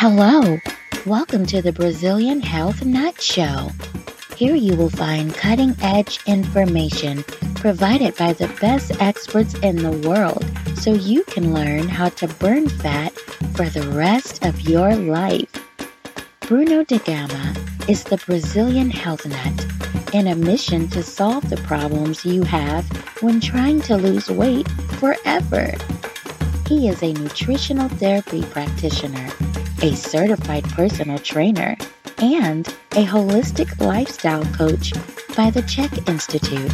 Hello, welcome to the Brazilian Health Nut Show. Here you will find cutting edge information provided by the best experts in the world so you can learn how to burn fat for the rest of your life. Bruno de Gama is the Brazilian health nut in a mission to solve the problems you have when trying to lose weight forever. He is a nutritional therapy practitioner, a certified personal trainer, and a holistic lifestyle coach by the Chek Institute.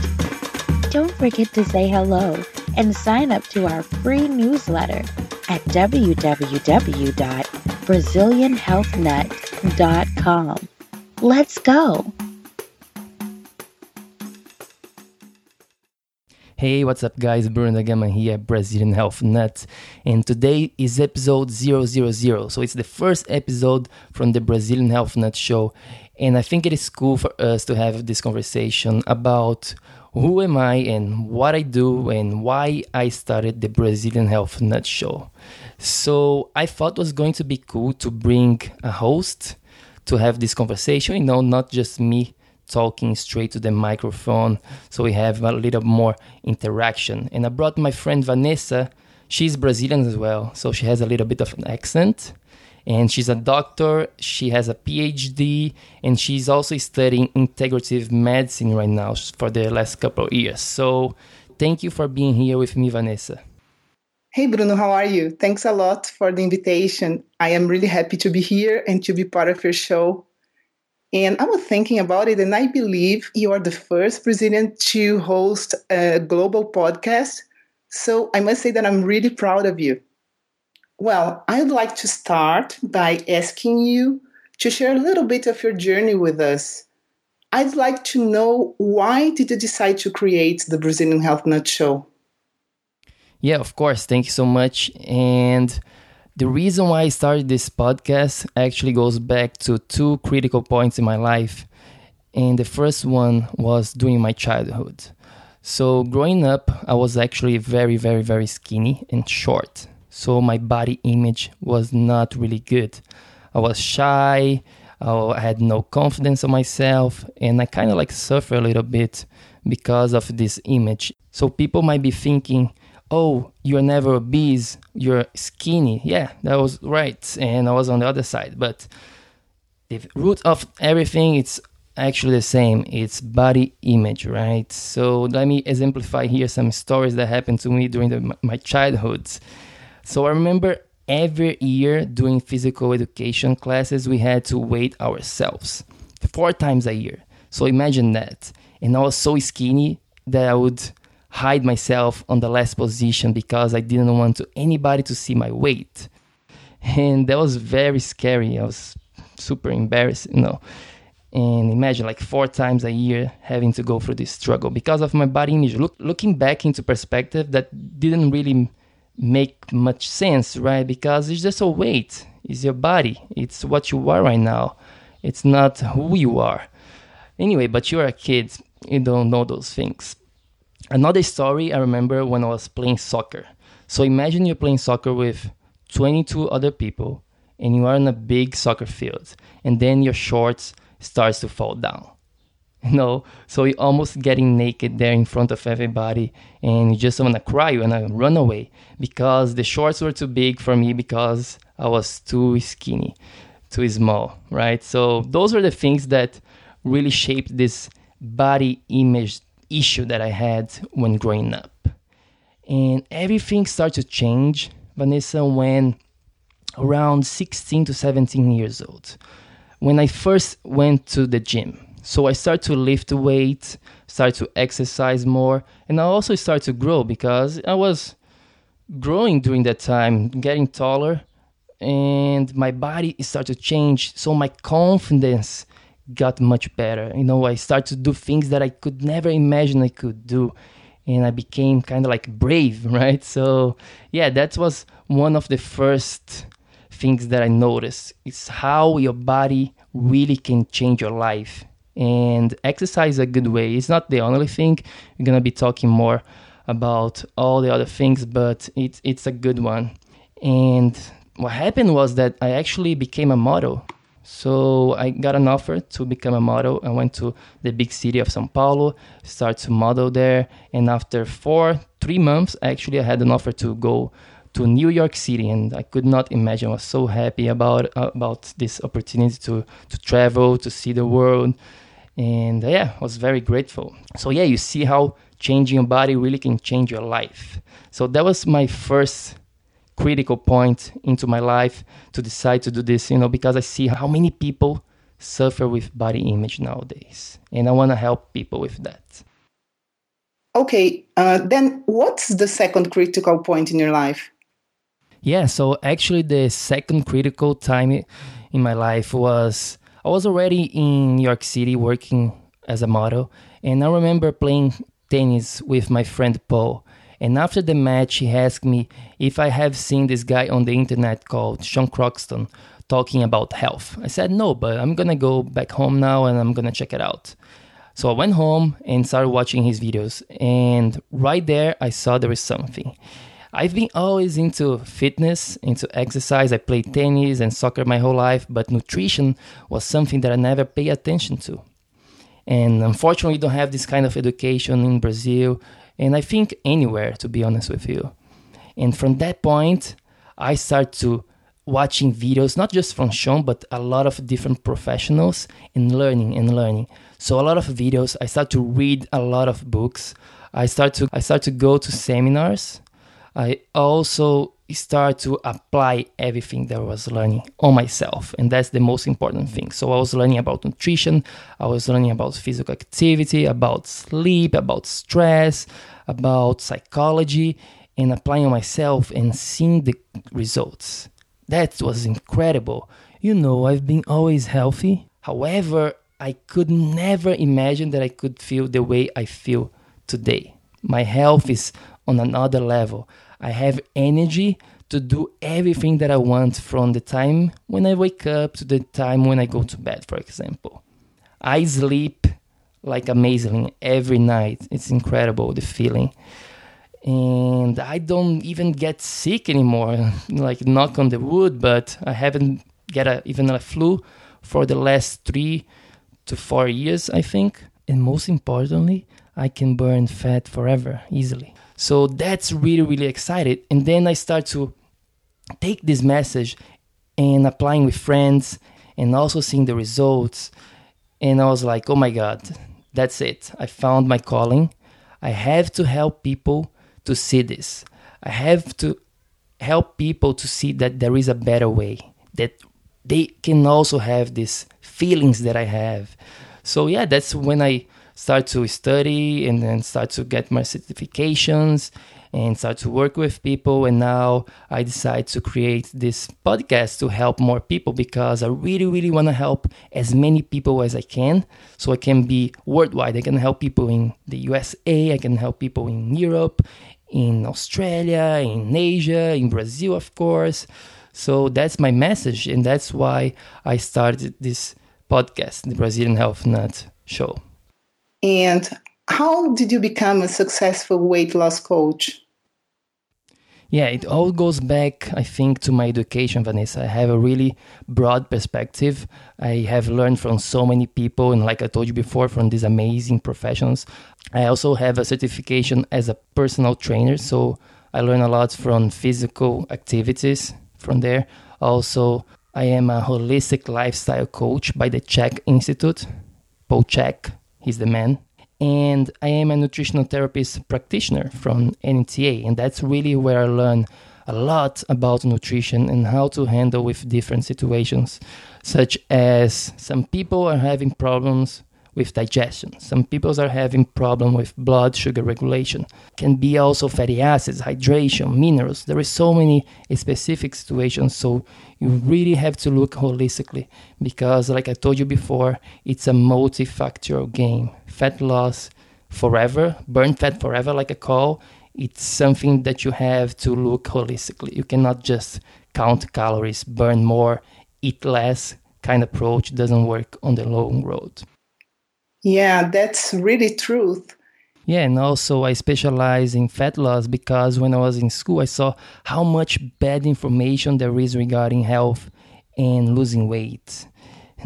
Don't forget to say hello and sign up to our free newsletter at www.brazilianhealthnut.com. Let's go! Hey, what's up, guys? Bruno Gama here, Brazilian Health Nut, and today is episode 000. So it's the first episode from the Brazilian Health Nut show, and I think it is cool for us to have this conversation about who am I and what I do and why I started the Brazilian Health Nut show. So I thought it was going to be cool to bring a host to have this conversation, you know, not just me talking straight to the microphone so we have a little more interaction and i brought my friend vanessa she's brazilian as well so she has a little bit of an accent and she's a doctor she has a phd and she's also studying integrative medicine right now for the last couple of years so thank you for being here with me vanessa Hey Bruno, how are you? Thanks a lot for the invitation. I am really happy to be here and to be part of your show. And I was thinking about it, and I believe you are the first Brazilian to host a global podcast. So I must say that I'm really proud of you. Well, I'd like to start by asking you to share a little bit of your journey with us. I'd like to know why did you decide to create the Brazilian Health Nut Show? Yeah, of course. Thank you so much. And the reason why I started this podcast actually goes back to two critical points in my life. And the first one was during my childhood. So, growing up, I was actually very, very, very skinny and short. So, my body image was not really good. I was shy, I had no confidence in myself, and I kind of like suffer a little bit because of this image. So, people might be thinking, oh, you're never obese, you're skinny. Yeah, that was right. And I was on the other side. But the root of everything, it's actually the same. It's body image, right? So let me exemplify here some stories that happened to me during the, my childhood. So I remember every year doing physical education classes, we had to weigh ourselves four times a year. So imagine that. And I was so skinny that I would hide myself on the last position because I didn't want to, anybody to see my weight. And that was very scary. I was super embarrassed, you know. And imagine like four times a year having to go through this struggle because of my body image. Look, looking back into perspective, that didn't really make much sense, right? Because it's just a weight. It's your body. It's what you are right now. It's not who you are. Anyway, but you're a kid. You don't know those things. Another story I remember when I was playing soccer. So imagine you're playing soccer with 22 other people and you are in a big soccer field and then your shorts starts to fall down. You know, so you're almost getting naked there in front of everybody and you just want to cry, you want to run away because the shorts were too big for me because I was too skinny, too small, right? So those are the things that really shaped this body image issue that I had when growing up. And everything started to change, Vanessa, when around 16 to 17 years old, when I first went to the gym. So I started to lift weight, started to exercise more, and I also started to grow because I was growing during that time, getting taller, and my body started to change. So my confidence got much better. You know, I started to do things that I could never imagine I could do. And I became kind of like brave, right? So, yeah, that was one of the first things that I noticed. It's how your body really can change your life. And exercise is a good way. It's not the only thing. We're going to be talking more about all the other things, but it's, it's a good one. And what happened was that I actually became a model. So I got an offer to become a model. I went to the big city of São Paulo, start to model there, and after four, three months, actually, I had an offer to go to New York City, and I could not imagine. I was so happy about about this opportunity to to travel, to see the world, and yeah, I was very grateful. So yeah, you see how changing your body really can change your life. So that was my first critical point into my life to decide to do this, you know, because I see how many people suffer with body image nowadays. And I want to help people with that. Okay, uh, then what's the second critical point in your life? Yeah, so actually, the second critical time in my life was I was already in New York City working as a model, and I remember playing tennis with my friend Paul. And after the match, he asked me if I have seen this guy on the internet called Sean Croxton talking about health. I said no, but I'm gonna go back home now and I'm gonna check it out. So I went home and started watching his videos, and right there I saw there was something. I've been always into fitness, into exercise. I played tennis and soccer my whole life, but nutrition was something that I never paid attention to. And unfortunately, we don't have this kind of education in Brazil, and I think anywhere, to be honest with you. And from that point, I start to watching videos, not just from Sean, but a lot of different professionals and learning and learning. So a lot of videos. I start to read a lot of books. I start to I start to go to seminars I also start to apply everything that I was learning on myself. And that's the most important thing. So I was learning about nutrition, I was learning about physical activity, about sleep, about stress, about psychology, and applying myself and seeing the results. That was incredible. You know, I've been always healthy. However, I could never imagine that I could feel the way I feel today. My health is on another level. I have energy to do everything that I want from the time when I wake up to the time when I go to bed, for example. I sleep like amazing every night. It's incredible the feeling. And I don't even get sick anymore. Like knock on the wood, but I haven't get a, even a flu for the last three to four years, I think. And most importantly, I can burn fat forever easily. So that's really, really excited. And then I start to take this message and applying with friends and also seeing the results. And I was like, oh my God, that's it. I found my calling. I have to help people to see this. I have to help people to see that there is a better way, that they can also have these feelings that I have. So, yeah, that's when I start to study and then start to get my certifications and start to work with people. And now I decide to create this podcast to help more people because I really, really want to help as many people as I can. So I can be worldwide. I can help people in the USA, I can help people in Europe, in Australia, in Asia, in Brazil, of course. So that's my message. And that's why I started this podcast, the Brazilian Health Nut Show. And how did you become a successful weight loss coach? Yeah, it all goes back, I think, to my education, Vanessa. I have a really broad perspective. I have learned from so many people, and like I told you before, from these amazing professions. I also have a certification as a personal trainer, so I learn a lot from physical activities from there. Also, I am a holistic lifestyle coach by the Chek Institute, Paul Chek he's the man. And I am a nutritional therapist practitioner from NTA, and that's really where I learn a lot about nutrition and how to handle with different situations, such as some people are having problems with digestion. Some people are having problem with blood sugar regulation. Can be also fatty acids, hydration, minerals. There is so many specific situations. So you really have to look holistically because, like I told you before, it's a multifactorial game. Fat loss forever, burn fat forever, like I call. It's something that you have to look holistically. You cannot just count calories, burn more, eat less kind of approach doesn't work on the long road. Yeah, that's really truth. Yeah, and also I specialize in fat loss because when I was in school, I saw how much bad information there is regarding health and losing weight.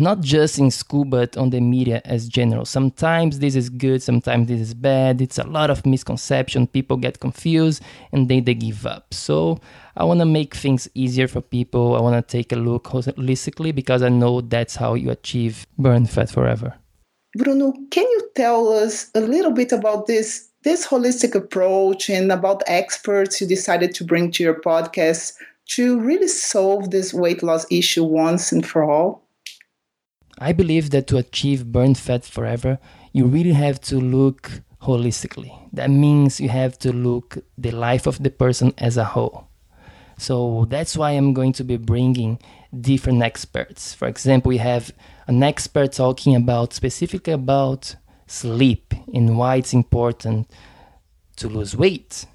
Not just in school, but on the media as general. Sometimes this is good, sometimes this is bad. It's a lot of misconception. People get confused and then they give up. So I want to make things easier for people. I want to take a look holistically because I know that's how you achieve burn fat forever. Bruno, can you tell us a little bit about this this holistic approach and about experts you decided to bring to your podcast to really solve this weight loss issue once and for all? I believe that to achieve burn fat forever, you really have to look holistically. That means you have to look the life of the person as a whole. So that's why I'm going to be bringing different experts. For example, we have an expert talking about specifically about sleep and why it's important to lose weight.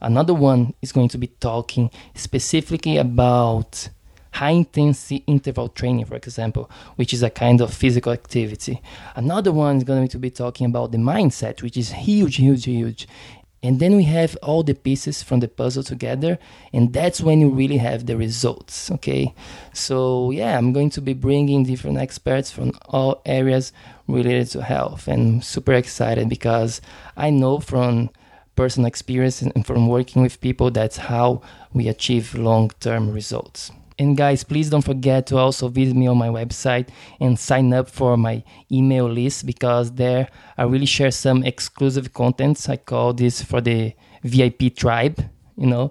Another one is going to be talking specifically about high intensity interval training, for example, which is a kind of physical activity. Another one is going to be talking about the mindset, which is huge, huge, huge. And then we have all the pieces from the puzzle together, and that's when you really have the results. Okay, so yeah, I'm going to be bringing different experts from all areas related to health, and super excited because I know from personal experience and from working with people that's how we achieve long term results. And guys, please don't forget to also visit me on my website and sign up for my email list because there I really share some exclusive contents. I call this for the VIP tribe, you know,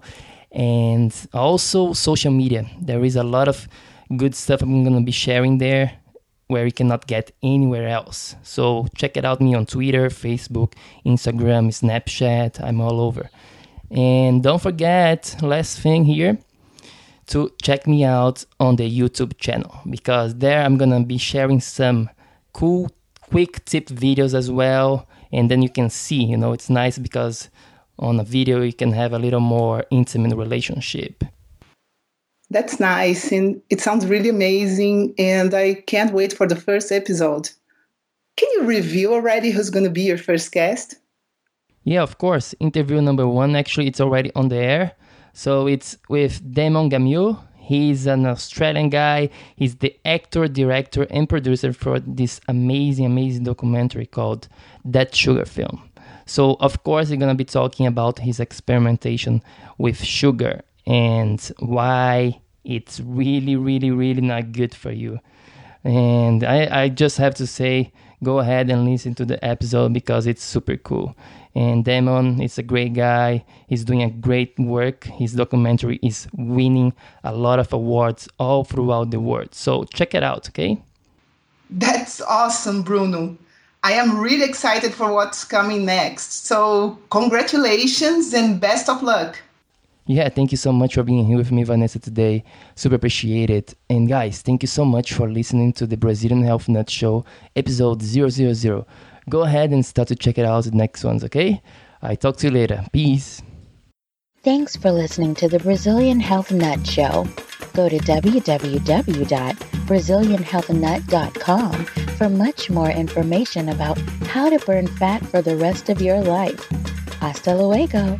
and also social media. There is a lot of good stuff I'm going to be sharing there where you cannot get anywhere else. So check it out me on Twitter, Facebook, Instagram, Snapchat. I'm all over. And don't forget, last thing here, to check me out on the YouTube channel because there I'm gonna be sharing some cool quick tip videos as well and then you can see you know it's nice because on a video you can have a little more intimate relationship. That's nice and it sounds really amazing and i can't wait for the first episode. Can you reveal already who's going to be your first guest? Yeah of course. Interview number one actually it's already on the air so it's with Damon Gameau. He's an Australian guy. He's the actor, director, and producer for this amazing, amazing documentary called That Sugar Film. So, of course, he's gonna be talking about his experimentation with sugar and why it's really, really, really not good for you. And I, I just have to say, go ahead and listen to the episode because it's super cool. And Damon is a great guy. He's doing a great work. His documentary is winning a lot of awards all throughout the world. So check it out, okay? That's awesome, Bruno. I am really excited for what's coming next. So, congratulations and best of luck. Yeah, thank you so much for being here with me, Vanessa, today. Super appreciate it. And guys, thank you so much for listening to the Brazilian Health Nut Show, episode 000 go ahead and start to check it out the next ones, okay? I talk to you later. Peace. Thanks for listening to the Brazilian Health Nut Show. Go to www.brazilianhealthnut.com for much more information about how to burn fat for the rest of your life. Hasta luego.